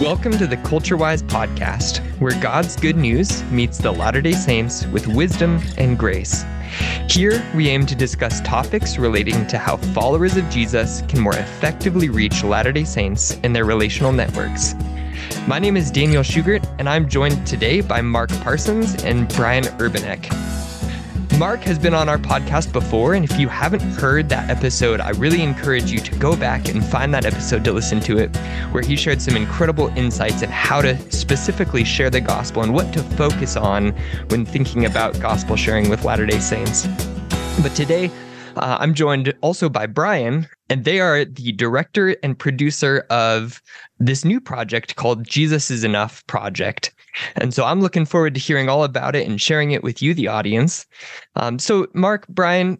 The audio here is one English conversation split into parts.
Welcome to the CultureWise podcast, where God's good news meets the Latter day Saints with wisdom and grace. Here, we aim to discuss topics relating to how followers of Jesus can more effectively reach Latter day Saints in their relational networks. My name is Daniel Schugert, and I'm joined today by Mark Parsons and Brian Urbanek. Mark has been on our podcast before, and if you haven't heard that episode, I really encourage you to go back and find that episode to listen to it, where he shared some incredible insights on how to specifically share the gospel and what to focus on when thinking about gospel sharing with Latter day Saints. But today, uh, I'm joined also by Brian, and they are the director and producer of this new project called Jesus is Enough Project. And so I'm looking forward to hearing all about it and sharing it with you, the audience. Um, so, Mark, Brian,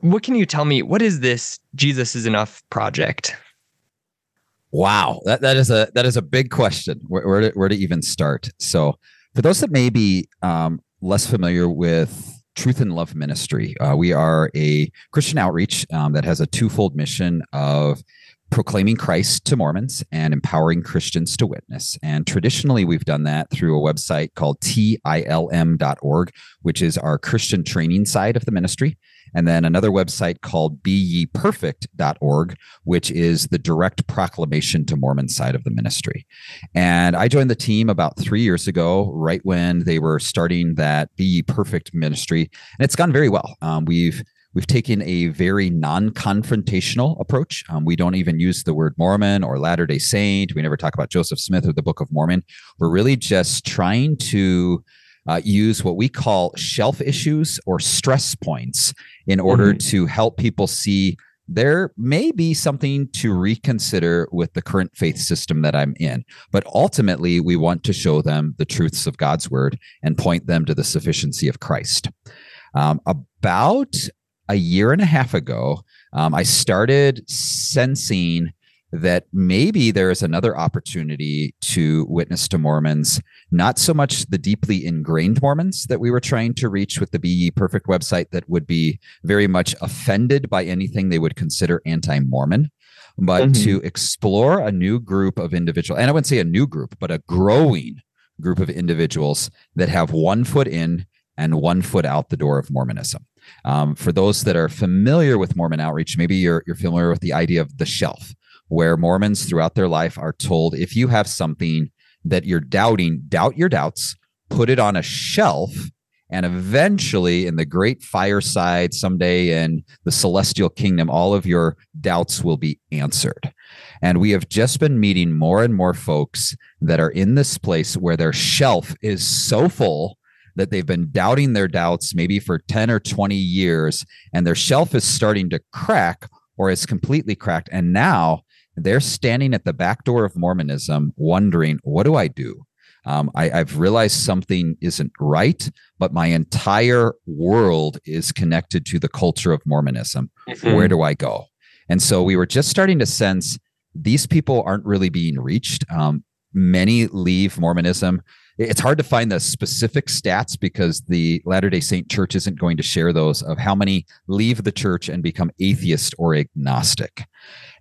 what can you tell me? What is this Jesus is Enough project? Wow, that, that is a that is a big question. Where, where, to, where to even start? So, for those that may be um, less familiar with Truth in Love Ministry, uh, we are a Christian outreach um, that has a twofold mission of proclaiming Christ to Mormons and empowering Christians to witness. And traditionally, we've done that through a website called tilm.org, which is our Christian training side of the ministry. And then another website called beyeperfect.org, which is the direct proclamation to Mormon side of the ministry. And I joined the team about three years ago, right when they were starting that Be Ye Perfect ministry. And it's gone very well. Um, we've We've taken a very non confrontational approach. Um, we don't even use the word Mormon or Latter day Saint. We never talk about Joseph Smith or the Book of Mormon. We're really just trying to uh, use what we call shelf issues or stress points in order mm-hmm. to help people see there may be something to reconsider with the current faith system that I'm in. But ultimately, we want to show them the truths of God's word and point them to the sufficiency of Christ. Um, about a year and a half ago, um, I started sensing that maybe there is another opportunity to witness to Mormons, not so much the deeply ingrained Mormons that we were trying to reach with the Be Ye Perfect website that would be very much offended by anything they would consider anti Mormon, but mm-hmm. to explore a new group of individuals, and I wouldn't say a new group, but a growing group of individuals that have one foot in and one foot out the door of Mormonism. Um, for those that are familiar with Mormon outreach, maybe you're, you're familiar with the idea of the shelf, where Mormons throughout their life are told if you have something that you're doubting, doubt your doubts, put it on a shelf, and eventually in the great fireside someday in the celestial kingdom, all of your doubts will be answered. And we have just been meeting more and more folks that are in this place where their shelf is so full that they've been doubting their doubts maybe for 10 or 20 years and their shelf is starting to crack or is completely cracked and now they're standing at the back door of mormonism wondering what do i do um, I, have realized something isn't right, but my entire world is connected to the culture of Mormonism. Mm-hmm. Where do I go? And so we were just starting to sense these people aren't really being reached. Um, many leave Mormonism it's hard to find the specific stats because the Latter day Saint Church isn't going to share those of how many leave the church and become atheist or agnostic.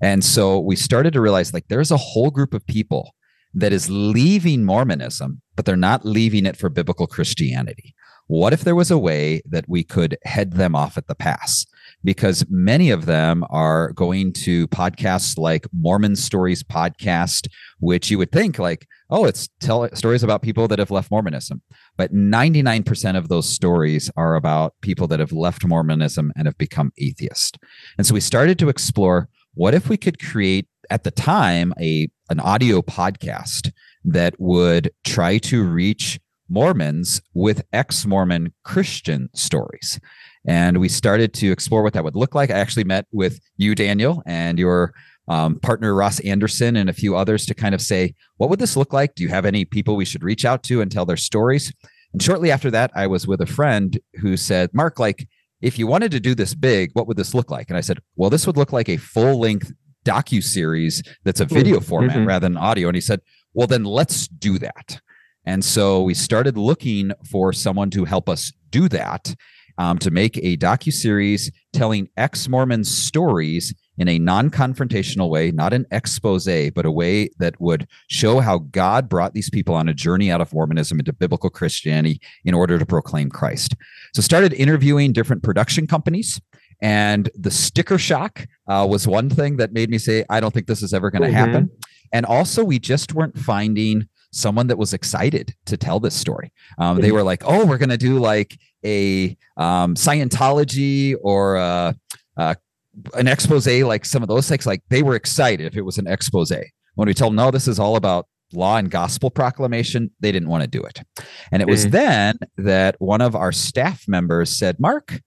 And so we started to realize like there's a whole group of people that is leaving Mormonism, but they're not leaving it for biblical Christianity. What if there was a way that we could head them off at the pass? Because many of them are going to podcasts like Mormon Stories podcast, which you would think like, oh, it's tell stories about people that have left Mormonism. But 99% of those stories are about people that have left Mormonism and have become atheist. And so we started to explore what if we could create at the time a an audio podcast that would try to reach Mormons with ex Mormon Christian stories. And we started to explore what that would look like. I actually met with you, Daniel, and your um, partner, Ross Anderson, and a few others to kind of say, what would this look like? Do you have any people we should reach out to and tell their stories? And shortly after that, I was with a friend who said, Mark, like, if you wanted to do this big, what would this look like? And I said, well, this would look like a full length docu series that's a video mm-hmm. format mm-hmm. rather than audio. And he said, well, then let's do that. And so we started looking for someone to help us do that, um, to make a docu series telling ex Mormon stories in a non confrontational way, not an expose, but a way that would show how God brought these people on a journey out of Mormonism into biblical Christianity in order to proclaim Christ. So, started interviewing different production companies. And the sticker shock uh, was one thing that made me say, I don't think this is ever going to mm-hmm. happen. And also, we just weren't finding someone that was excited to tell this story. Um, they were like, "Oh, we're going to do like a um, Scientology or a, a, an expose, like some of those things." Like they were excited if it was an expose. When we told them, "No, this is all about law and gospel proclamation," they didn't want to do it. And it was mm. then that one of our staff members said, "Mark,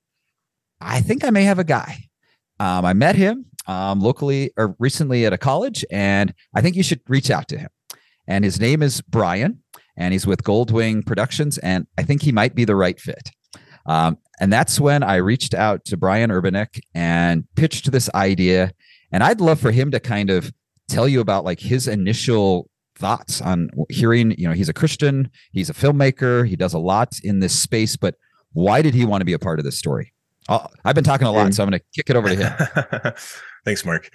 I think I may have a guy." Um, I met him um, locally or recently at a college, and I think you should reach out to him and his name is Brian, and he's with Goldwing Productions, and I think he might be the right fit. Um, and that's when I reached out to Brian Urbanek and pitched this idea. And I'd love for him to kind of tell you about like his initial thoughts on hearing, you know, he's a Christian, he's a filmmaker, he does a lot in this space, but why did he want to be a part of this story? Uh, I've been talking a lot, so I'm going to kick it over to him. Thanks, Mark.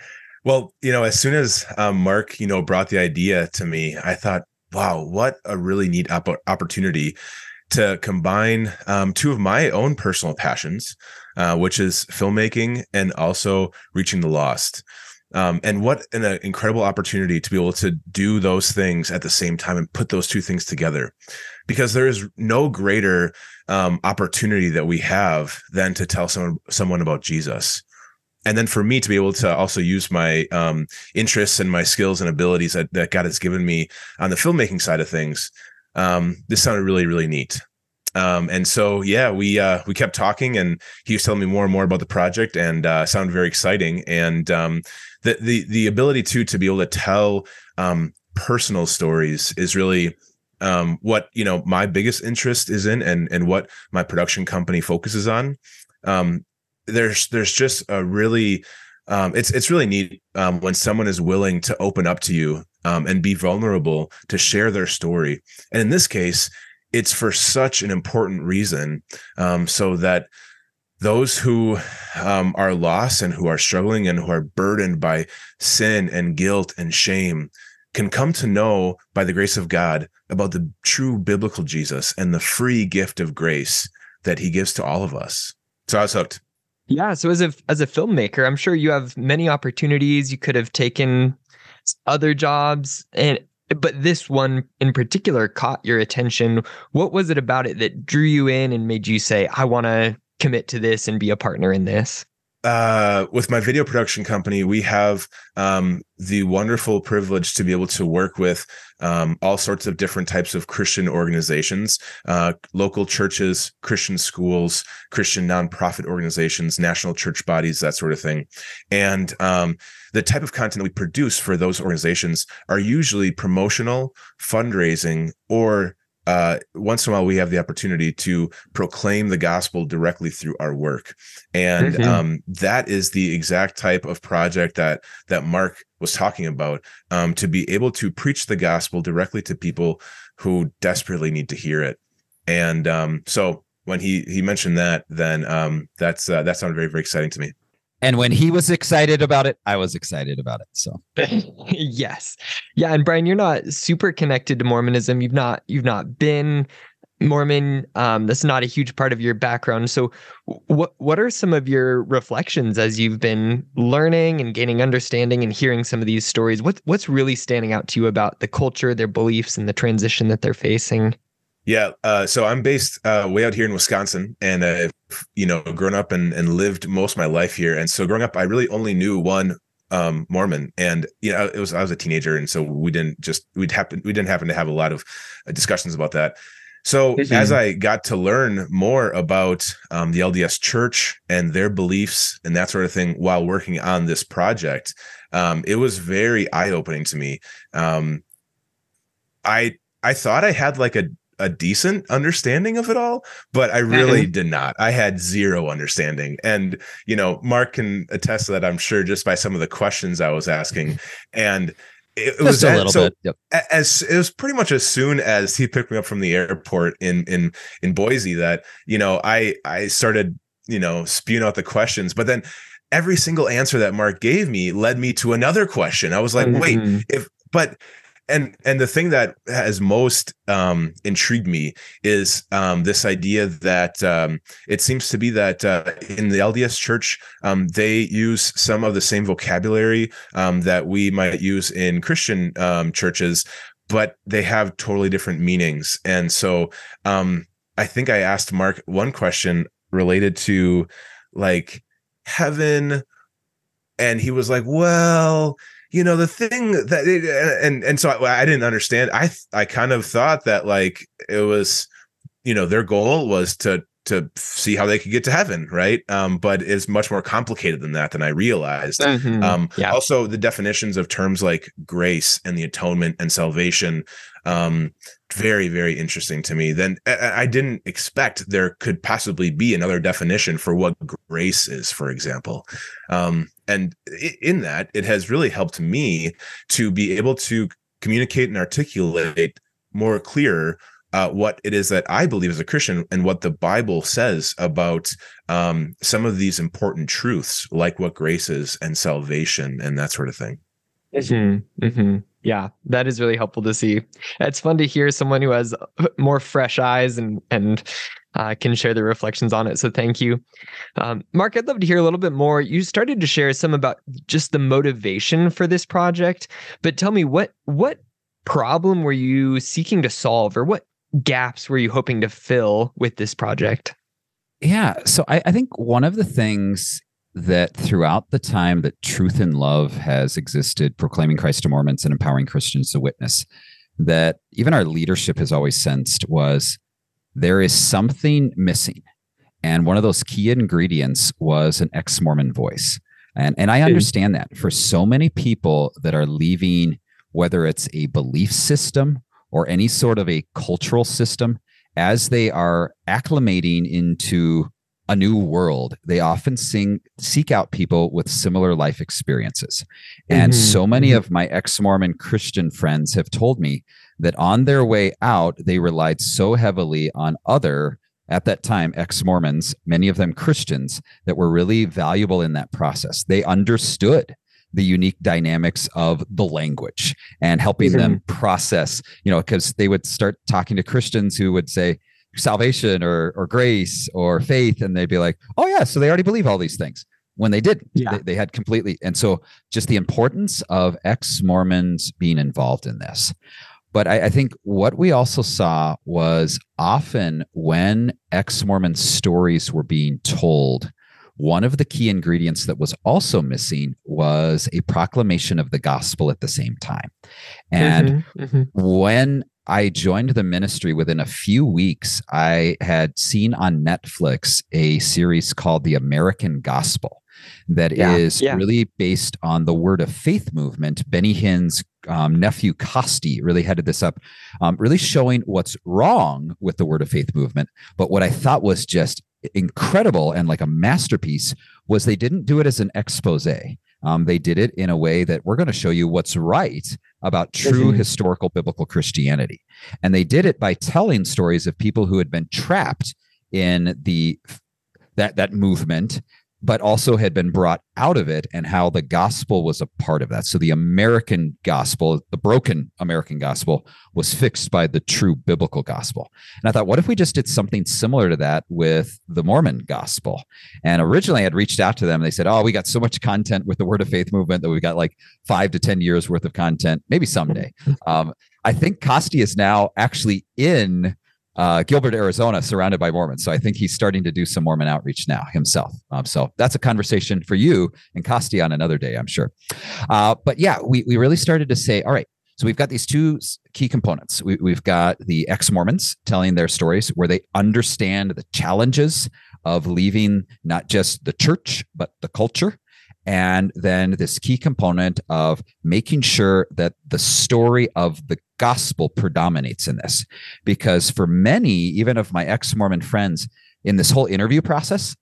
Well, you know, as soon as um, Mark, you know, brought the idea to me, I thought, wow, what a really neat op- opportunity to combine um, two of my own personal passions, uh, which is filmmaking and also reaching the lost. Um, and what an uh, incredible opportunity to be able to do those things at the same time and put those two things together because there is no greater um, opportunity that we have than to tell someone someone about jesus and then for me to be able to also use my um, interests and my skills and abilities that, that God has given me on the filmmaking side of things, um, this sounded really really neat. Um, and so yeah, we uh, we kept talking, and he was telling me more and more about the project, and uh, sounded very exciting. And um, the the the ability to to be able to tell um, personal stories is really um, what you know my biggest interest is in, and and what my production company focuses on. Um, there's there's just a really um, it's it's really neat um, when someone is willing to open up to you um, and be vulnerable to share their story. And in this case, it's for such an important reason, um, so that those who um, are lost and who are struggling and who are burdened by sin and guilt and shame can come to know by the grace of God about the true biblical Jesus and the free gift of grace that He gives to all of us. So I was hooked. Yeah. So as a as a filmmaker, I'm sure you have many opportunities. You could have taken other jobs and but this one in particular caught your attention. What was it about it that drew you in and made you say, I want to commit to this and be a partner in this? Uh, with my video production company, we have um, the wonderful privilege to be able to work with um, all sorts of different types of Christian organizations, uh, local churches, Christian schools, Christian nonprofit organizations, national church bodies, that sort of thing. And um, the type of content that we produce for those organizations are usually promotional, fundraising, or uh, once in a while we have the opportunity to proclaim the gospel directly through our work. And mm-hmm. um, that is the exact type of project that that mark was talking about um, to be able to preach the gospel directly to people who desperately need to hear it. And um, so when he he mentioned that then um, that's uh, that sounded very very exciting to me and when he was excited about it, I was excited about it. So yes. Yeah. And Brian, you're not super connected to Mormonism. You've not you've not been Mormon. Um, that's not a huge part of your background. So what what are some of your reflections as you've been learning and gaining understanding and hearing some of these stories? What what's really standing out to you about the culture, their beliefs, and the transition that they're facing? Yeah. Uh, so I'm based uh, way out here in Wisconsin and I've, you know, grown up and, and lived most of my life here. And so growing up, I really only knew one um, Mormon and, you know, it was, I was a teenager. And so we didn't just, we'd happen, we didn't happen to have a lot of uh, discussions about that. So mm-hmm. as I got to learn more about um, the LDS church and their beliefs and that sort of thing while working on this project, um, it was very eye opening to me. Um, I, I thought I had like a a decent understanding of it all, but I really mm-hmm. did not. I had zero understanding. And, you know, Mark can attest to that, I'm sure, just by some of the questions I was asking. And it, it was a little so bit. Yep. As it was pretty much as soon as he picked me up from the airport in in in Boise that, you know, I I started, you know, spewing out the questions. But then every single answer that Mark gave me led me to another question. I was like, mm-hmm. wait, if but and and the thing that has most um, intrigued me is um, this idea that um, it seems to be that uh, in the LDS Church um, they use some of the same vocabulary um, that we might use in Christian um, churches, but they have totally different meanings. And so I think I asked Mark one question related to like heaven, and he was like, "Well." You know the thing that it, and and so I, I didn't understand. I i kind of thought that like it was you know their goal was to to see how they could get to heaven right? Um but it's much more complicated than that than i realized. Mm-hmm. um yeah. also the definitions of terms like grace and the atonement and salvation um very very interesting to me. Then I, I didn't expect there could possibly be another definition for what grace is for example. Um and in that it has really helped me to be able to communicate and articulate more clear uh, what it is that I believe as a Christian and what the Bible says about um, some of these important truths, like what grace is and salvation and that sort of thing. Mm-hmm, mm-hmm. Yeah, that is really helpful to see. It's fun to hear someone who has more fresh eyes and and uh, can share their reflections on it. So thank you, um, Mark. I'd love to hear a little bit more. You started to share some about just the motivation for this project, but tell me what what problem were you seeking to solve, or what gaps were you hoping to fill with this project? Yeah, so I, I think one of the things that throughout the time that truth in love has existed, proclaiming Christ to Mormons and empowering Christians to witness, that even our leadership has always sensed was there is something missing. And one of those key ingredients was an ex Mormon voice. And, and I understand that for so many people that are leaving, whether it's a belief system or any sort of a cultural system, as they are acclimating into a new world, they often sing, seek out people with similar life experiences. And mm-hmm. so many mm-hmm. of my ex Mormon Christian friends have told me that on their way out, they relied so heavily on other, at that time, ex Mormons, many of them Christians, that were really valuable in that process. They understood the unique dynamics of the language and helping mm-hmm. them process, you know, because they would start talking to Christians who would say, salvation or or grace or faith and they'd be like oh yeah so they already believe all these things when they didn't yeah. they, they had completely and so just the importance of ex-mormons being involved in this but I, I think what we also saw was often when ex-mormon stories were being told one of the key ingredients that was also missing was a proclamation of the gospel at the same time. And mm-hmm, mm-hmm. when I joined the ministry within a few weeks. I had seen on Netflix a series called The American Gospel that yeah, is yeah. really based on the Word of Faith movement. Benny Hinn's um, nephew Costi really headed this up, um, really showing what's wrong with the Word of Faith movement. But what I thought was just incredible and like a masterpiece was they didn't do it as an expose. Um, they did it in a way that we're going to show you what's right about true mm-hmm. historical biblical Christianity. And they did it by telling stories of people who had been trapped in the that that movement but also had been brought out of it and how the gospel was a part of that. So the American gospel, the broken American gospel, was fixed by the true biblical gospel. And I thought, what if we just did something similar to that with the Mormon gospel? And originally I had reached out to them. And they said, Oh, we got so much content with the Word of Faith movement that we've got like five to 10 years worth of content, maybe someday. Um, I think Costi is now actually in uh, Gilbert, Arizona, surrounded by Mormons. So I think he's starting to do some Mormon outreach now himself. Um, so that's a conversation for you and Costi on another day, I'm sure. Uh, but yeah, we, we really started to say, all right, so we've got these two key components. We, we've got the ex Mormons telling their stories where they understand the challenges of leaving not just the church, but the culture and then this key component of making sure that the story of the gospel predominates in this. Because for many, even of my ex Mormon friends, in this whole interview process,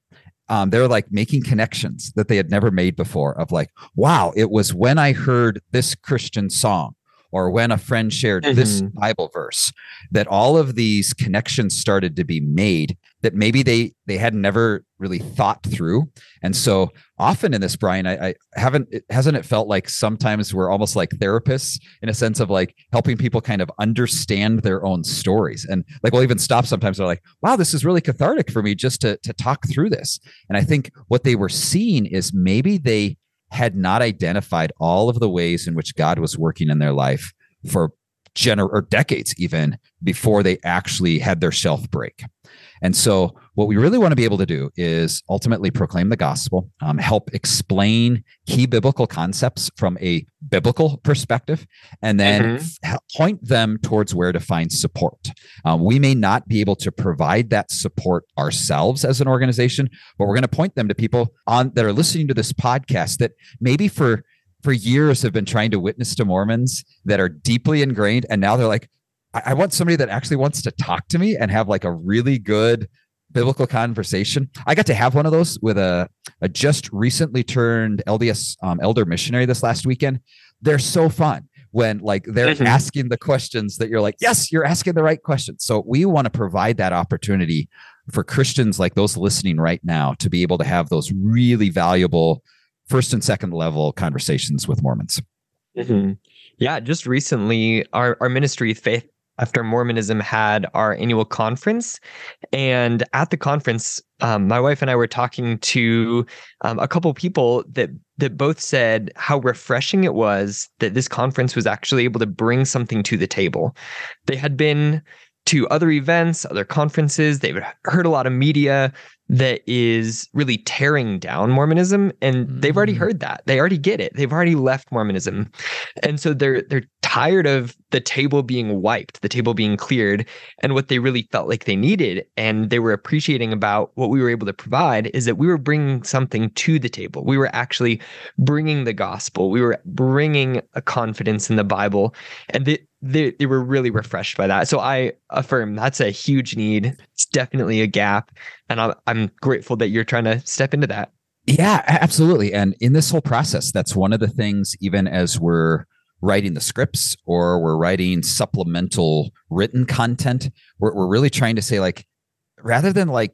um, they're like making connections that they had never made before of like, wow, it was when I heard this Christian song or when a friend shared mm-hmm. this Bible verse, that all of these connections started to be made that maybe they they had never really thought through. And so often in this, Brian, I, I haven't it, hasn't it felt like sometimes we're almost like therapists in a sense of like helping people kind of understand their own stories. And like we'll even stop sometimes. They're like, wow, this is really cathartic for me just to to talk through this. And I think what they were seeing is maybe they had not identified all of the ways in which God was working in their life for gener or decades even before they actually had their shelf break. And so, what we really want to be able to do is ultimately proclaim the gospel, um, help explain key biblical concepts from a biblical perspective, and then mm-hmm. point them towards where to find support. Um, we may not be able to provide that support ourselves as an organization, but we're going to point them to people on that are listening to this podcast that maybe for for years have been trying to witness to Mormons that are deeply ingrained, and now they're like, I, want somebody that actually wants to talk to me and have like a really good biblical conversation. I got to have one of those with a, a just recently turned LDS um, elder missionary this last weekend. They're so fun when like they're mm-hmm. asking the questions that you're like, yes, you're asking the right questions. So we want to provide that opportunity for Christians like those listening right now to be able to have those really valuable first and second level conversations with Mormons. Mm-hmm. Yeah, just recently, our, our ministry, Faith after Mormonism had our annual conference. And at the conference, um, my wife and I were talking to um, a couple people that that both said how refreshing it was that this conference was actually able to bring something to the table. They had been to other events, other conferences. They've heard a lot of media that is really tearing down Mormonism and they've already mm. heard that. They already get it. They've already left Mormonism. And so they're they're tired of the table being wiped, the table being cleared and what they really felt like they needed and they were appreciating about what we were able to provide is that we were bringing something to the table. We were actually bringing the gospel. We were bringing a confidence in the Bible and the they, they were really refreshed by that. So I affirm that's a huge need. It's definitely a gap. And I'm, I'm grateful that you're trying to step into that. Yeah, absolutely. And in this whole process, that's one of the things, even as we're writing the scripts or we're writing supplemental written content, we're, we're really trying to say, like, rather than like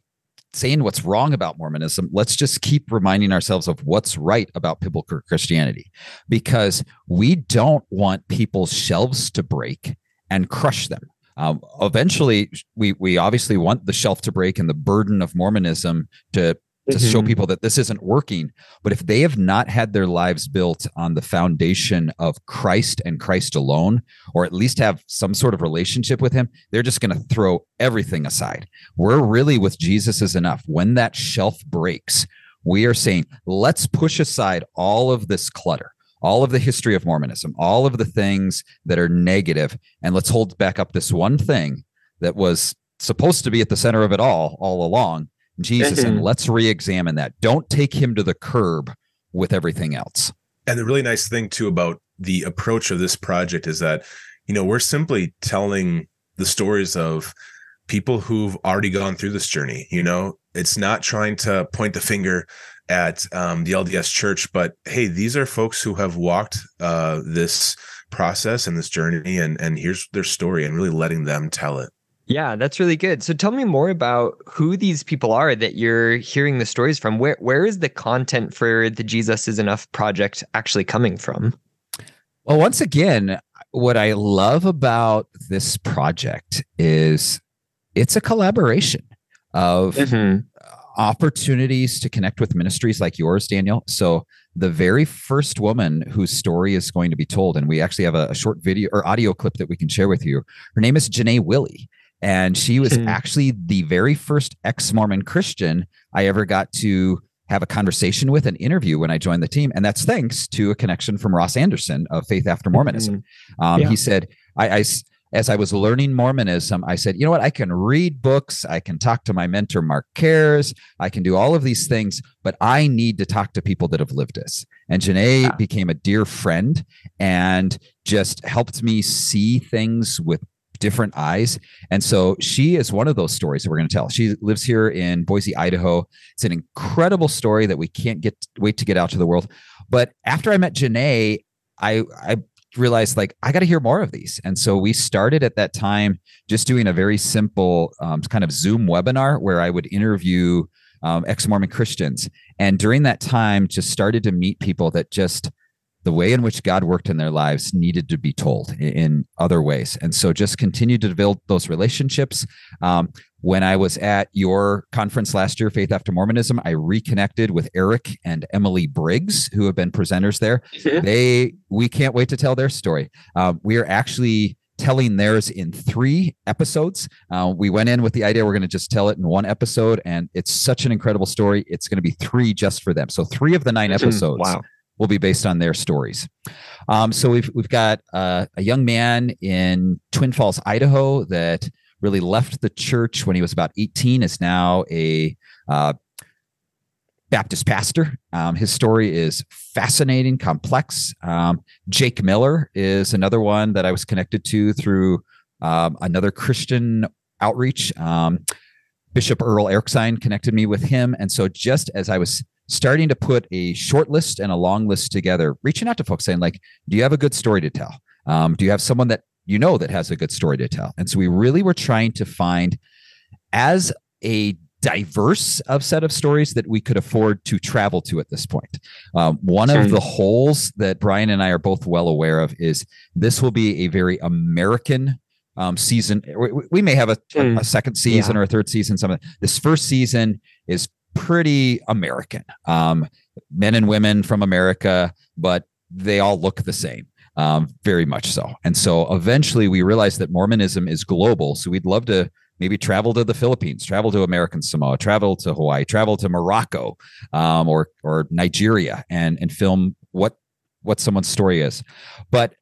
saying what's wrong about Mormonism, let's just keep reminding ourselves of what's right about biblical Christianity because we don't want people's shelves to break and crush them. Um, eventually, we we obviously want the shelf to break and the burden of Mormonism to to mm-hmm. show people that this isn't working. But if they have not had their lives built on the foundation of Christ and Christ alone, or at least have some sort of relationship with Him, they're just going to throw everything aside. We're really with Jesus is enough. When that shelf breaks, we are saying, let's push aside all of this clutter. All of the history of Mormonism, all of the things that are negative, and let's hold back up this one thing that was supposed to be at the center of it all, all along, Jesus, mm-hmm. and let's re-examine that. Don't take him to the curb with everything else. And the really nice thing too about the approach of this project is that, you know, we're simply telling the stories of people who've already gone through this journey. You know, it's not trying to point the finger at um, the LDS Church, but hey, these are folks who have walked uh, this process and this journey, and and here's their story, and really letting them tell it. Yeah, that's really good. So tell me more about who these people are that you're hearing the stories from. Where where is the content for the Jesus is Enough project actually coming from? Well, once again, what I love about this project is it's a collaboration of mm-hmm. opportunities to connect with ministries like yours, Daniel. So the very first woman whose story is going to be told, and we actually have a, a short video or audio clip that we can share with you. Her name is Janae Willie and she was hmm. actually the very first ex-Mormon Christian I ever got to have a conversation with an interview when I joined the team. And that's thanks to a connection from Ross Anderson of Faith After Mormonism. Mm-hmm. Um, yeah. He said, I, I, as I was learning Mormonism, I said, you know what? I can read books. I can talk to my mentor, Mark Cares. I can do all of these things, but I need to talk to people that have lived this. And Janae yeah. became a dear friend and just helped me see things with different eyes. And so she is one of those stories that we're going to tell. She lives here in Boise, Idaho. It's an incredible story that we can't get wait to get out to the world. But after I met Janae, I I realized like I got to hear more of these, and so we started at that time just doing a very simple um, kind of Zoom webinar where I would interview um, ex-Mormon Christians, and during that time, just started to meet people that just the way in which God worked in their lives needed to be told in other ways. And so just continue to build those relationships. Um, when I was at your conference last year, Faith After Mormonism, I reconnected with Eric and Emily Briggs, who have been presenters there. Mm-hmm. They, we can't wait to tell their story. Uh, we are actually telling theirs in three episodes. Uh, we went in with the idea we're going to just tell it in one episode, and it's such an incredible story. It's going to be three just for them. So three of the 9 mm-hmm. episodes. wow will be based on their stories. Um, so we've we've got uh, a young man in Twin Falls, Idaho, that really left the church when he was about 18. Is now a uh, Baptist pastor. Um, his story is fascinating, complex. Um, Jake Miller is another one that I was connected to through um, another Christian outreach. Um, Bishop Earl Erickson connected me with him. And so, just as I was starting to put a short list and a long list together, reaching out to folks saying, like, do you have a good story to tell? Um, do you have someone that you know that has a good story to tell? And so we really were trying to find as a diverse of set of stories that we could afford to travel to at this point. Um, one of the holes that Brian and I are both well aware of is this will be a very American um, season. We, we, may have a, a, a second season yeah. or a third season. Some of this first season is pretty American. Um, men and women from America, but they all look the same. Um, very much so. And so eventually we realized that Mormonism is global. So we'd love to maybe travel to the Philippines, travel to American Samoa, travel to Hawaii, travel to Morocco um, or or Nigeria and and film what what someone's story is. But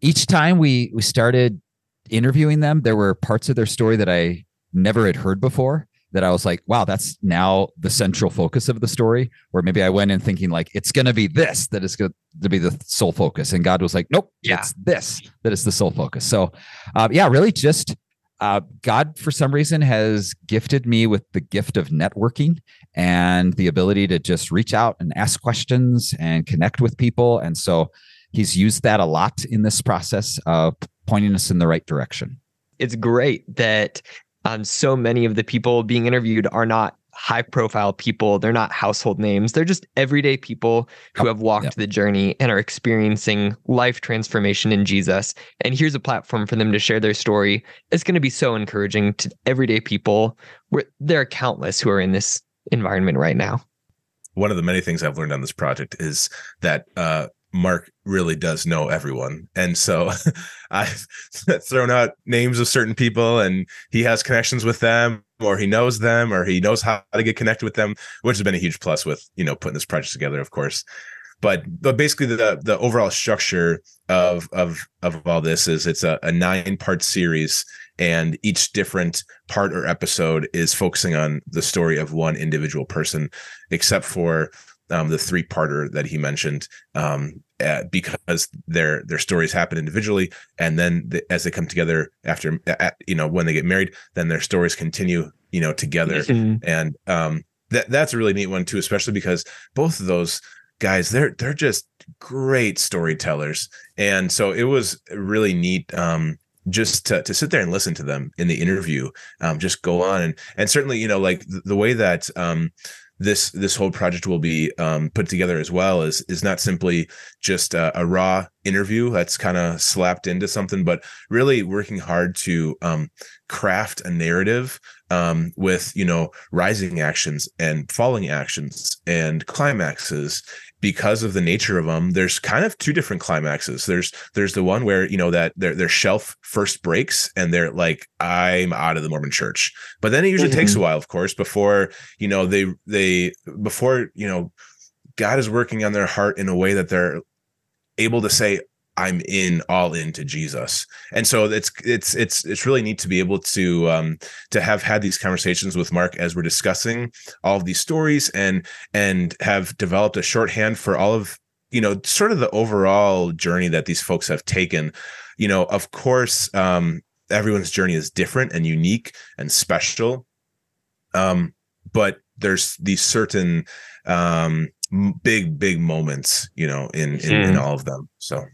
each time we we started interviewing them, there were parts of their story that I never had heard before that I was like, wow, that's now the central focus of the story. Or maybe I went in thinking like it's going to be this that is going to be the sole focus, and God was like, nope, yeah. it's this that is the sole focus. So, uh, yeah, really just uh, God for some reason has gifted me with the gift of networking and the ability to just reach out and ask questions and connect with people, and so He's used that a lot in this process of pointing us in the right direction. It's great that um, so many of the people being interviewed are not high profile people. They're not household names. They're just everyday people who have walked yep. the journey and are experiencing life transformation in Jesus. And here's a platform for them to share their story. It's going to be so encouraging to everyday people. Where there are countless who are in this environment right now. One of the many things I've learned on this project is that uh, Mark really does know everyone. And so I've thrown out names of certain people and he has connections with them or he knows them or he knows how to get connected with them, which has been a huge plus with, you know, putting this project together, of course. But but basically the the overall structure of of of all this is it's a, a nine part series and each different part or episode is focusing on the story of one individual person except for um, the three parter that he mentioned um, uh, because their their stories happen individually and then the, as they come together after at, you know when they get married then their stories continue you know together. Mm-hmm. and um, that that's a really neat one too especially because both of those guys they're they're just great storytellers. And so it was really neat um, just to, to sit there and listen to them in the interview um, just go on. And and certainly you know like the, the way that um, this this whole project will be um, put together as well is is not simply just a, a raw interview that's kind of slapped into something, but really working hard to um, craft a narrative um, with you know rising actions and falling actions and climaxes because of the nature of them there's kind of two different climaxes there's there's the one where you know that their their shelf first breaks and they're like i'm out of the mormon church but then it usually mm-hmm. takes a while of course before you know they they before you know god is working on their heart in a way that they're able to say I'm in all into Jesus. And so it's it's it's it's really neat to be able to um to have had these conversations with Mark as we're discussing all of these stories and and have developed a shorthand for all of you know sort of the overall journey that these folks have taken. You know, of course, um everyone's journey is different and unique and special. Um but there's these certain um big big moments, you know, in in, in hmm. all of them. So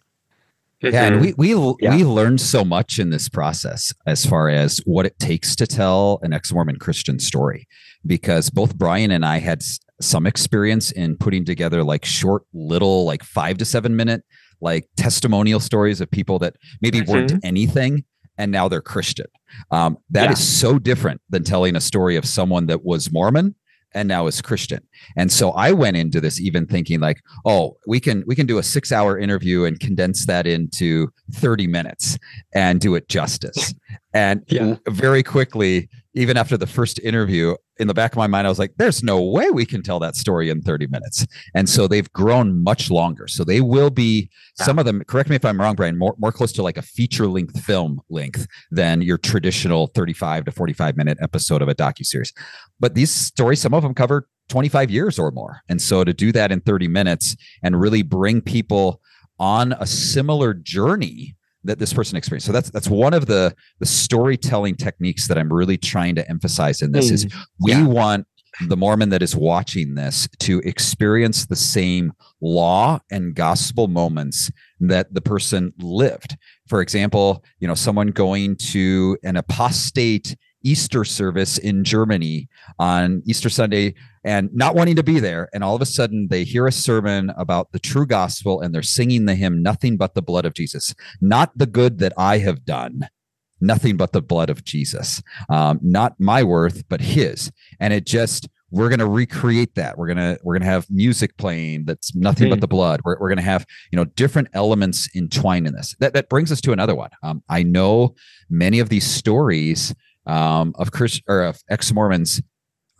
Yeah, and we we yeah. we learned so much in this process as far as what it takes to tell an ex-Mormon Christian story, because both Brian and I had some experience in putting together like short, little, like five to seven minute like testimonial stories of people that maybe mm-hmm. weren't anything and now they're Christian. Um, that yeah. is so different than telling a story of someone that was Mormon and now is Christian. And so I went into this even thinking like, oh, we can we can do a 6-hour interview and condense that into 30 minutes and do it justice. And yeah. very quickly, even after the first interview, in the back of my mind, I was like, there's no way we can tell that story in 30 minutes. And so they've grown much longer. So they will be some of them, correct me if I'm wrong, Brian, more, more close to like a feature length film length than your traditional 35 to 45 minute episode of a docu-series. But these stories, some of them cover 25 years or more. And so to do that in 30 minutes and really bring people on a similar journey that this person experienced. So that's that's one of the the storytelling techniques that I'm really trying to emphasize in this mm, is we yeah. want the Mormon that is watching this to experience the same law and gospel moments that the person lived. For example, you know, someone going to an apostate Easter service in Germany on Easter Sunday and not wanting to be there. And all of a sudden, they hear a sermon about the true gospel and they're singing the hymn, Nothing But the Blood of Jesus. Not the good that I have done, nothing but the blood of Jesus. Um, not my worth, but his. And it just, we're going to recreate that we're going to we're going to have music playing that's nothing mm. but the blood we're, we're going to have you know different elements entwined in this that that brings us to another one um, i know many of these stories um, of Chris or of ex Mormons.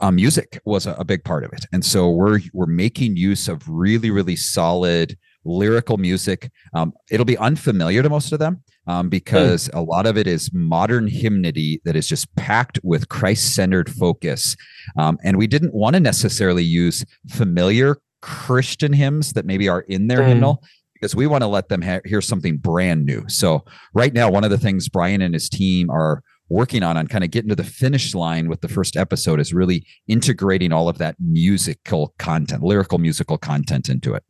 Um, music was a, a big part of it, and so we're we're making use of really really solid lyrical music. Um, it'll be unfamiliar to most of them um, because mm. a lot of it is modern hymnody that is just packed with Christ centered focus. Um, and we didn't want to necessarily use familiar Christian hymns that maybe are in their mm. hymnal because we want to let them ha- hear something brand new. So, right now, one of the things Brian and his team are working on on kind of getting to the finish line with the first episode is really integrating all of that musical content lyrical musical content into it.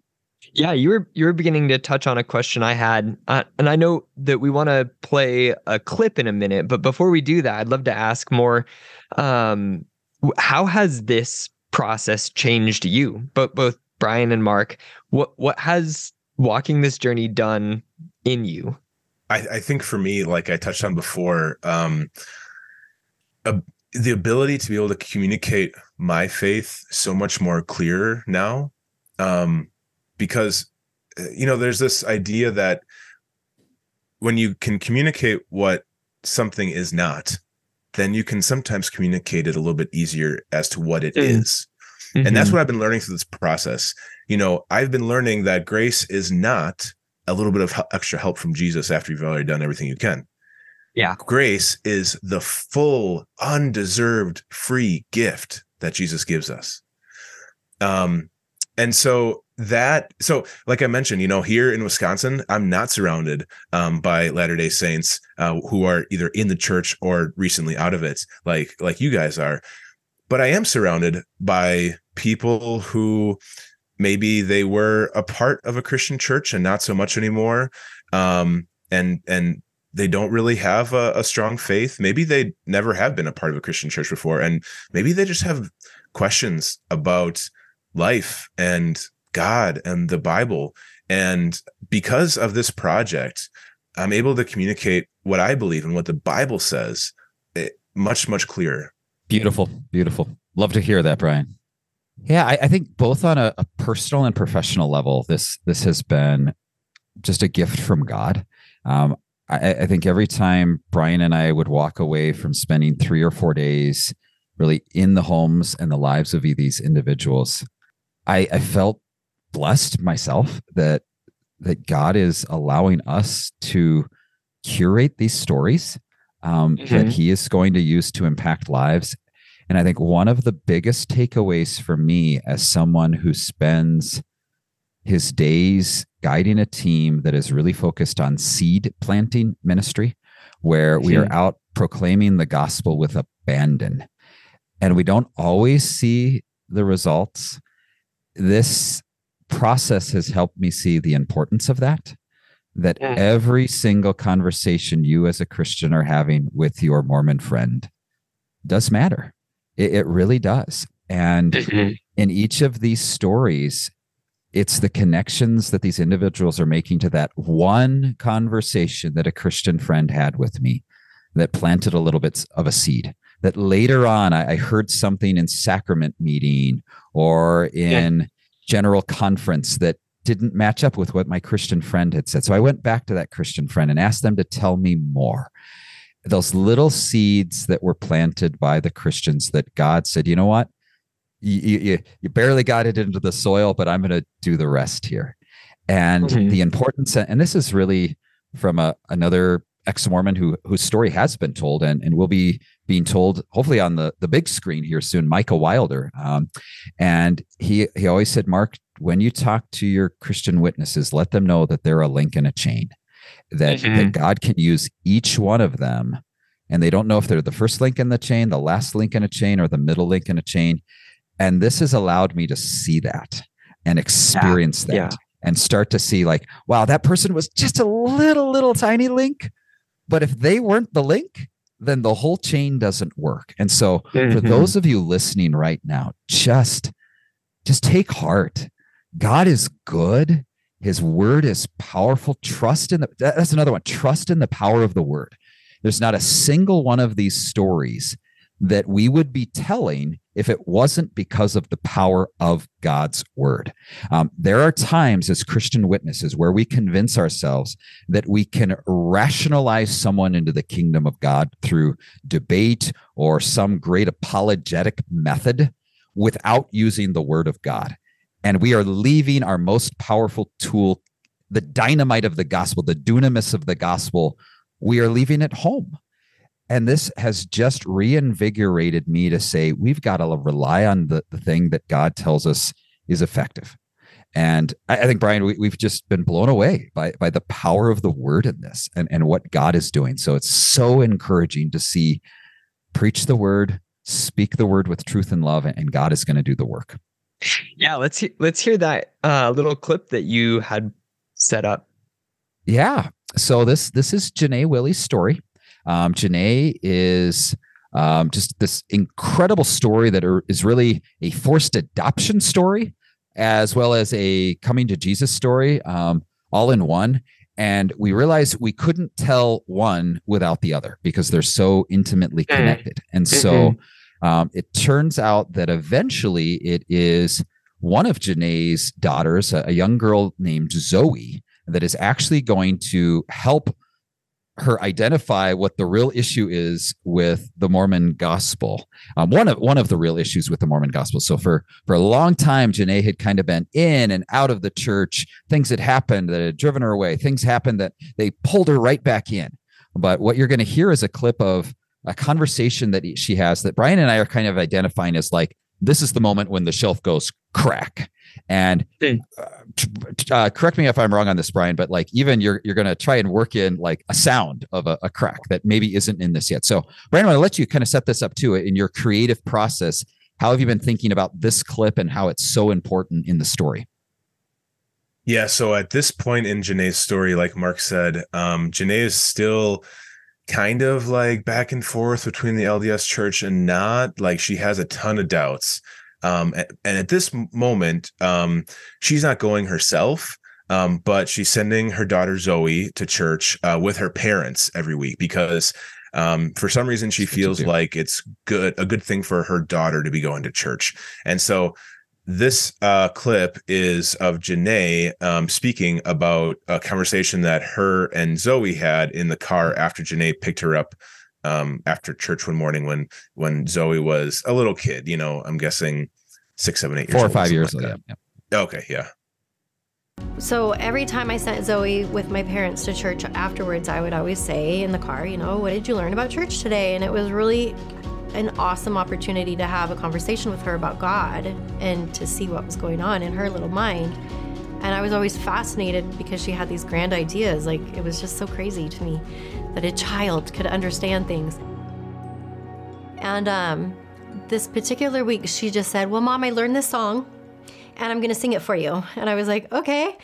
Yeah you were you were beginning to touch on a question i had uh, and i know that we want to play a clip in a minute but before we do that i'd love to ask more um, how has this process changed you? But both brian and mark what what has walking this journey done in you I, I think for me, like I touched on before, um, a, the ability to be able to communicate my faith so much more clearer now, um, because uh, you know there's this idea that when you can communicate what something is not, then you can sometimes communicate it a little bit easier as to what it mm. is. Mm-hmm. And that's mm-hmm. what I've been learning through this process. You know, I've been learning that grace is not a little bit of extra help from Jesus after you've already done everything you can. Yeah. Grace is the full, undeserved, free gift that Jesus gives us. Um, and so that, so like I mentioned, you know, here in Wisconsin, I'm not surrounded um, by Latter Day Saints uh, who are either in the church or recently out of it, like like you guys are. But I am surrounded by people who maybe they were a part of a Christian church and not so much anymore. Um, and and they don't really have a, a, strong faith. Maybe they never have been a part of a Christian church before, and maybe they just have questions about life and God and the Bible. And because of this project, I'm able to communicate what I believe and what the Bible says eh, much, much clearer. Beautiful, beautiful. Love to hear that, Brian. Yeah, I, I think both on a, a, personal and professional level, this this has been just a gift from God. Um, I, I think every time Brian and I would walk away from spending three or four days really in the homes and the lives of these individuals, I, I felt blessed myself that that God is allowing us to curate these stories um, mm-hmm. that He is going to use to impact lives and I think one of the biggest takeaways for me as someone who spends his days guiding a team that is really focused on seed planting ministry, where we are hmm. out proclaiming the gospel with abandon. And we don't always see the results. This process has helped me see the importance of that that Mm. every single conversation you as a Christian are having with your Mormon friend does matter. It, it really does. And Mhm. in each of these stories, it's the connections that these individuals are making to that one conversation that a Christian friend had with me that planted a little bit of a seed. That later on, I, I heard something in sacrament meeting or in general conference that didn't match up with what my Christian friend had said. So I went back to that Christian friend and asked them to tell me more. Those little seeds that were planted by the Christians that God said, you know what? You, you, you barely got it into the soil, but I'm going to do the rest here. And Mhm. the importance, and this is really from a, another ex-Mormon who whose story has been told and, and will be being told hopefully on the, the big screen here soon, Micah Wilder. Um, and he he always said, Mark, when you talk to your Christian witnesses, let them know that they're a link in a chain, that, Mhm. that God can use each one of them. And they don't know if they're the first link in the chain, the last link in a chain, or the middle link in a chain. And this has allowed me to see that and experience that yeah. and start to see, like, wow, that person was just a little, little tiny link. But if they weren't the link, then the whole chain doesn't work. And so for Mhm. those of you listening right now, just just take heart. God is good. His word is powerful. Trust in the, that's another one. Trust in the power of the word. There's not a single one of these stories that we would be telling if it wasn't because of the power of God's word. Um, there are times as Christian witnesses where we convince ourselves that we can rationalize someone into the kingdom of God through debate or some great apologetic method without using the word of God. And we are leaving our most powerful tool, the dynamite of the gospel, the dunamis of the gospel, we are leaving it home. And this has just reinvigorated me to say we've got to rely on the, the thing that God tells us is effective. And I, I think, Brian, we, we've just been blown away by, by the power of the word in this and, and what God is doing. So it's so encouraging to see preach the word, speak the word with truth and love, and God is going to do the work. Yeah, let's he- let's hear that uh, little clip that you had set up. Yeah. So this this is Janae Willie's story. Um, Janae is um, just this incredible story that are, is really a forced adoption story, as well as a coming to Jesus story, um, all in one. And we realized we couldn't tell one without the other because they're so intimately Mm. connected. And so um, it turns out that eventually it is one of Janae's daughters, a, a young girl named Zoe, that is actually going to help her identify what the real issue is with the Mormon gospel. Um, one of one of the real issues with the Mormon gospel. So for for a long time, Janae had kind of been in and out of the church. Things had happened that had driven her away. Things happened that they pulled her right back in. But what you're going to hear is a clip of a conversation that she has that Brian and I are kind of identifying as like this is the moment when the shelf goes crack. And Hmm. uh, t- t- uh, correct me if I'm wrong on this, Brian, but like even you're you're going to try and work in like a sound of a, a crack that maybe isn't in this yet. So, Brian, I want to let you kind of set this up too in your creative process. How have you been thinking about this clip and how it's so important in the story? Yeah. So at this point in Janae's story, like Mark said, um, Janae is still kind of like back and forth between the LDS church and not like she has a ton of doubts. Um, and at this moment, um, she's not going herself. Um, but she's sending her daughter Zoe to church uh, with her parents every week because um, for some reason she That's what you feels like it's good a good thing for her daughter to be going to church. And so this uh, clip is of Janae um, speaking about a conversation that her and Zoe had in the car after Janae picked her up um, after church one morning when when Zoe was a little kid. You know, I'm guessing six, seven, eight years Four or five something years like ago. yeah. Okay, yeah. So every time I sent Zoe with my parents to church afterwards, I would always say in the car, you know, what did you learn about church today? And it was really an awesome opportunity to have a conversation with her about God and to see what was going on in her little mind. And I was always fascinated because she had these grand ideas. Like it was just so crazy to me that a child could understand things. And um, this particular week, she just said, Well, mom, I learned this song and I'm going to sing it for you. And I was like, okay.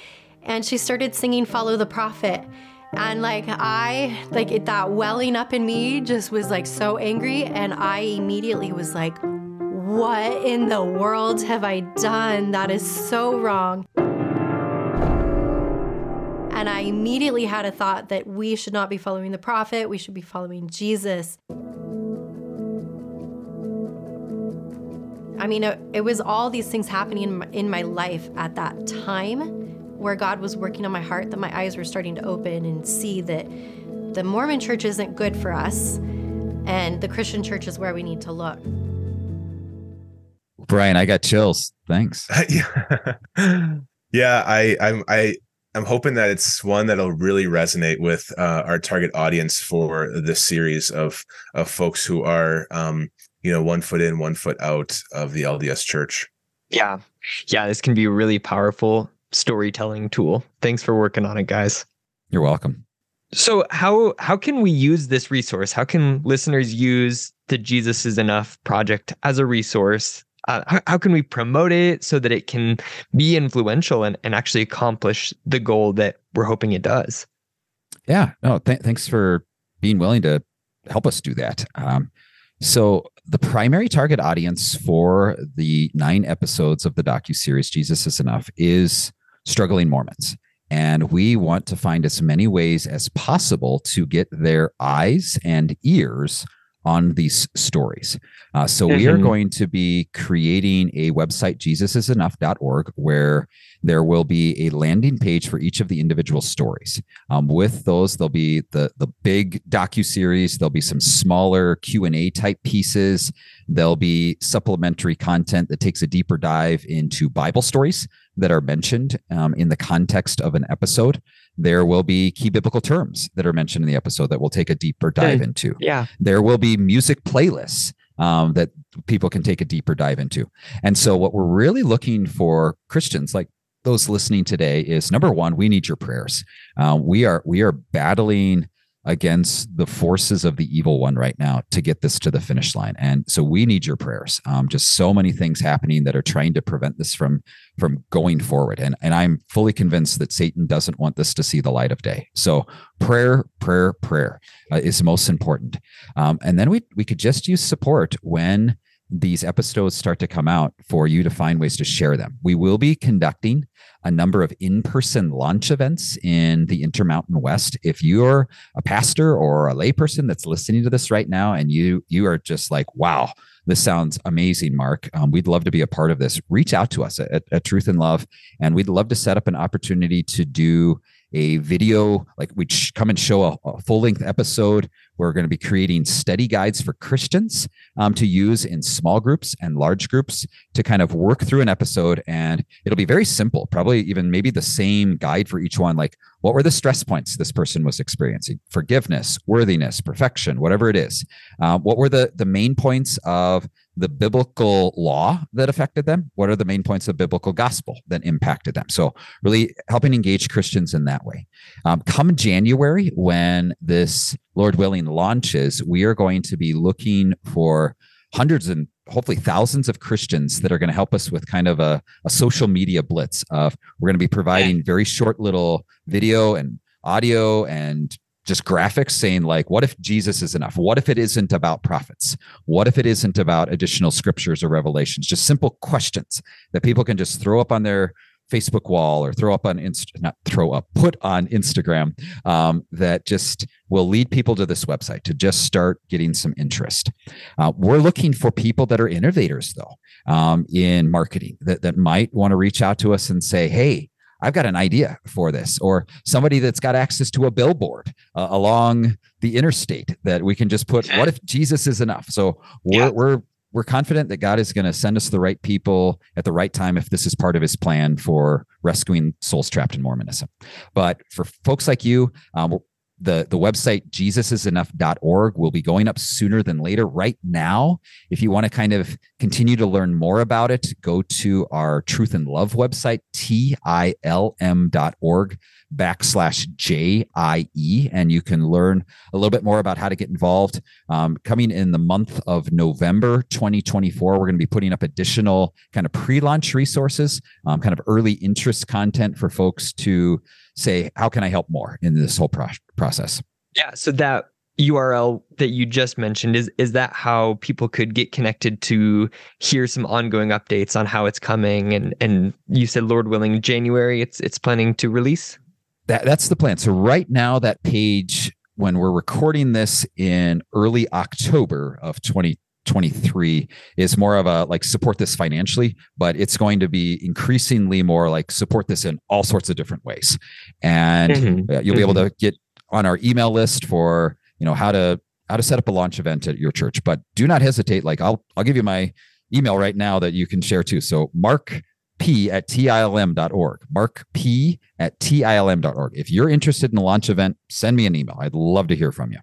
and she started singing Follow the Prophet. And like I like it that welling up in me just was like so angry and I immediately was like what in the world have I done? That is so wrong. And I immediately had a thought that we should not be following the prophet, we should be following Jesus. I mean, it, it was all these things happening in my, in my life at that time where God was working on my heart that my eyes were starting to open and see that the Mormon church isn't good for us and the Christian church is where we need to look. Brian, I got chills. Thanks. yeah, yeah. I, I'm, I, I'm hoping that it's one that'll really resonate with uh, our target audience for this series of of folks who are, um, you know, one foot in, one foot out of the LDS Church. Yeah, yeah. This can be really powerful storytelling tool. Thanks for working on it, guys. You're welcome. So how how can we use this resource? How can listeners use the Jesus is Enough project as a resource uh, how, how, can we promote it so that it can be influential and, and actually accomplish the goal that we're hoping it does yeah no th- thanks for being willing to help us do that um, so the primary target audience for the nine episodes of the docu series jesus is enough is struggling mormons. And we want to find as many ways as possible to get their eyes and ears on these stories. Uh, so mm-hmm. we are mm-hmm. going to be creating a website, jesusisenough.org, where there will be a landing page for each of the individual stories. Um, with those, there'll be the the big docu series. There'll be some smaller Q and A type pieces. There'll be supplementary content that takes a deeper dive into Bible stories that are mentioned um, in the context of an episode there will be key biblical terms that are mentioned in the episode that we'll take a deeper dive into. Yeah. There will be music playlists um, that people can take a deeper dive into. And so, what we're really looking for Christians like those listening today is number one, we need your prayers. Uh, we are we are battling against the forces of the evil one right now to get this to the finish line. And so we need your prayers. Um, just so many things happening that are trying to prevent this from from going forward. And and i'm fully convinced that satan doesn't want this to see the light of day. So prayer prayer prayer uh, is most important. Um, and then we we could just use support when these episodes start to come out for you to find ways to share them. We will be conducting a number of in-person launch events in the Intermountain West. If you're a pastor or a layperson that's listening to this right now and you you are just like, wow, this sounds amazing, Mark. Um, we'd love to be a part of this. Reach out to us at, at Truth in Love, and we'd love to set up an opportunity to do a video, like we come and show a, a full length episode. We're going to be creating study guides for Christians um, to use in small groups and large groups to kind of work through an episode. And it'll be very simple, probably even maybe the same guide for each one. Like, what were the stress points this person was experiencing? Forgiveness, worthiness, perfection, whatever it is. Um, what were the, the main points of the biblical law that affected them? What are the main points of biblical gospel that impacted them? So, really helping engage Christians in that way. Um, come January, when this Lord willing launches, we are going to be looking for hundreds and hopefully thousands of Christians that are going to help us with kind of a, a social media blitz of we're going to be providing very short little video and audio and just graphics saying like what if jesus is enough? What if it isn't about prophets? What if it isn't about additional scriptures or revelations? Just simple questions that people can just throw up on their facebook wall or throw up on inst not throw up put on instagram um, that just will lead people to this website to just start getting some interest. Uh, we're looking for people that are innovators though um, in marketing that, that might want to reach out to us and say hey I've got an idea for this, or somebody that's got access to a billboard uh, along the interstate that we can just put. What if Jesus is enough? So we're yeah. we're we're confident that God is going to send us the right people at the right time if this is part of His plan for rescuing souls trapped in Mormonism. But for folks like you, um, the the website jesusisenough.org will be going up sooner than later. Right now if you want to kind of continue to learn more about it go to our truth in love website tilm.org backslash jie and you can learn a little bit more about how to get involved. Um, coming in the month of november 2024 we're going to be putting up additional kind of pre-launch resources um, kind of early interest content for folks to say, how can I help more in this whole pro- process? Yeah. So that URL that you just mentioned is is that how people could get connected to hear some ongoing updates on how it's coming and and you said Lord willing January it's it's planning to release? That that's the plan. So right now that page when we're recording this in early October of 20 23 is more of a like support this financially, but it's going to be increasingly more like support this in all sorts of different ways. And mm-hmm. you'll be mm-hmm. able to get on our email list for, you know, how to how to set up a launch event at your church. But do not hesitate. Like I'll I'll give you my email right now that you can share too. So Mark P at TILM.org. Mark P at TILM.org. If you're interested in the launch event, send me an email. I'd love to hear from you.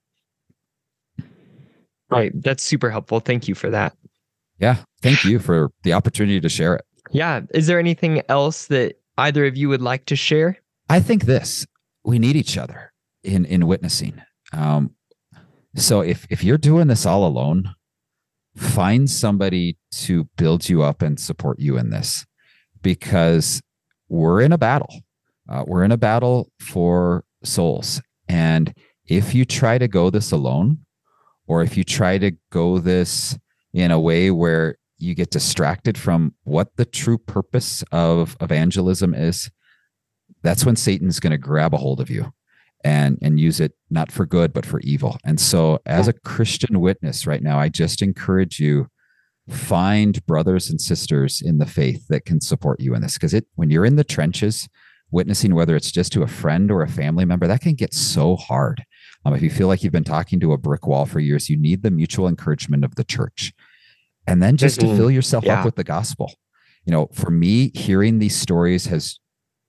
Right. That's super helpful. Thank you for that. Yeah. Thank you for the opportunity to share it. Yeah. Is there anything else that either of you would like to share? I think this we need each other in in witnessing. Um, so if if you're doing this all alone, find somebody to build you up and support you in this, because we're in a battle. Uh, we're in a battle for souls, and if you try to go this alone, or if you try to go this in a way where you get distracted from what the true purpose of evangelism is, that's when Satan's going to grab a hold of you and and use it not for good but for evil. And so as a Christian witness right now, I just encourage you find brothers and sisters in the faith that can support you in this because it when you're in the trenches witnessing whether it's just to a friend or a family member that can get so hard um, if you feel like you've been talking to a brick wall for years, you need the mutual encouragement of the church. And then just mm-hmm. to fill yourself yeah. up with the gospel. You know, for me, hearing these stories has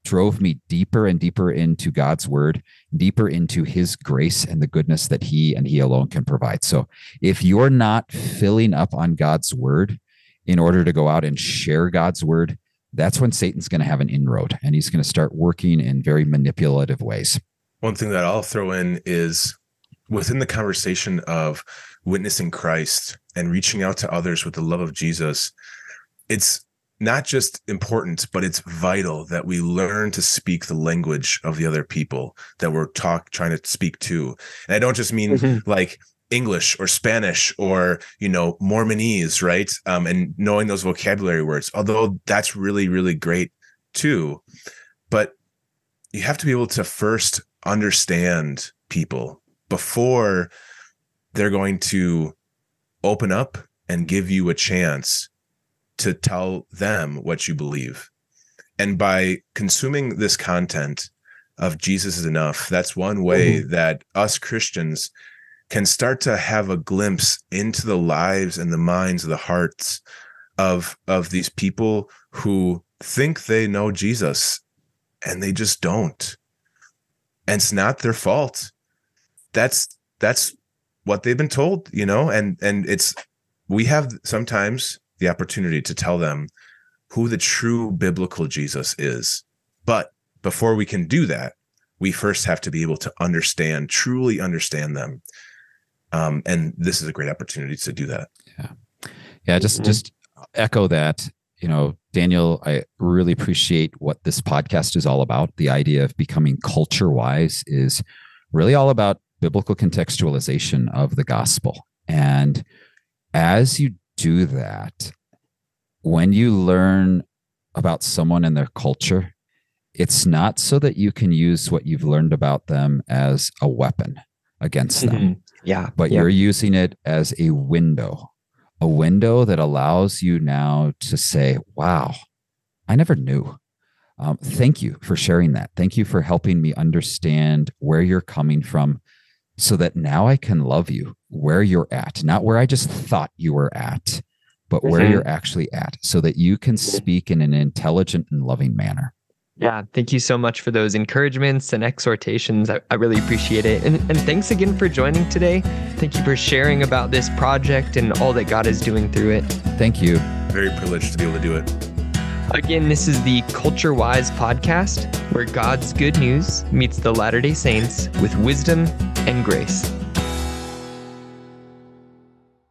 drove me deeper and deeper into God's word, deeper into his grace and the goodness that he and he alone can provide. So if you're not filling up on God's word in order to go out and share God's word, that's when Satan's going to have an inroad and he's going to start working in very manipulative ways. One thing that I'll throw in is within the conversation of witnessing Christ and reaching out to others with the love of Jesus, it's not just important, but it's vital that we learn to speak the language of the other people that we're talk trying to speak to. And I don't just mean mm-hmm. like English or Spanish or you know Mormonese, right? Um, and knowing those vocabulary words, although that's really really great too, but you have to be able to first understand people before they're going to open up and give you a chance to tell them what you believe. And by consuming this content of Jesus is enough, that's one way mm-hmm. that us Christians can start to have a glimpse into the lives and the minds, of the hearts of of these people who think they know Jesus and they just don't and it's not their fault. That's that's what they've been told you know and and it's we have sometimes the opportunity to tell them who the true biblical jesus is. But before we can do that we first have to be able to understand truly understand them. Um, and this is a great opportunity to do that. Yeah. Yeah just mm-hmm. just echo that you know, Daniel, I really appreciate what this podcast is all about. The idea of becoming culture wise is really all about biblical contextualization of the gospel. And as you do that, when you learn about someone and their culture, it's not so that you can use what you've learned about them as a weapon against them. Mm-hmm. Yeah. But yeah. you're using it as a window a window that allows you now to say, wow, I never knew. Um, thank you for sharing that. Thank you for helping me understand where you're coming from so that now I can love you where you're at, not where I just thought you were at, but where mm-hmm. you're actually at, so that you can speak in an intelligent and loving manner. Yeah, thank you so much for those encouragements and exhortations. I, I really appreciate it. And, and thanks again for joining today. Thank you for sharing about this project and all that God is doing through it. Thank you. Very privileged to be able to do it. Again, this is the Culture Wise podcast, where God's good news meets the Latter day Saints with wisdom and grace.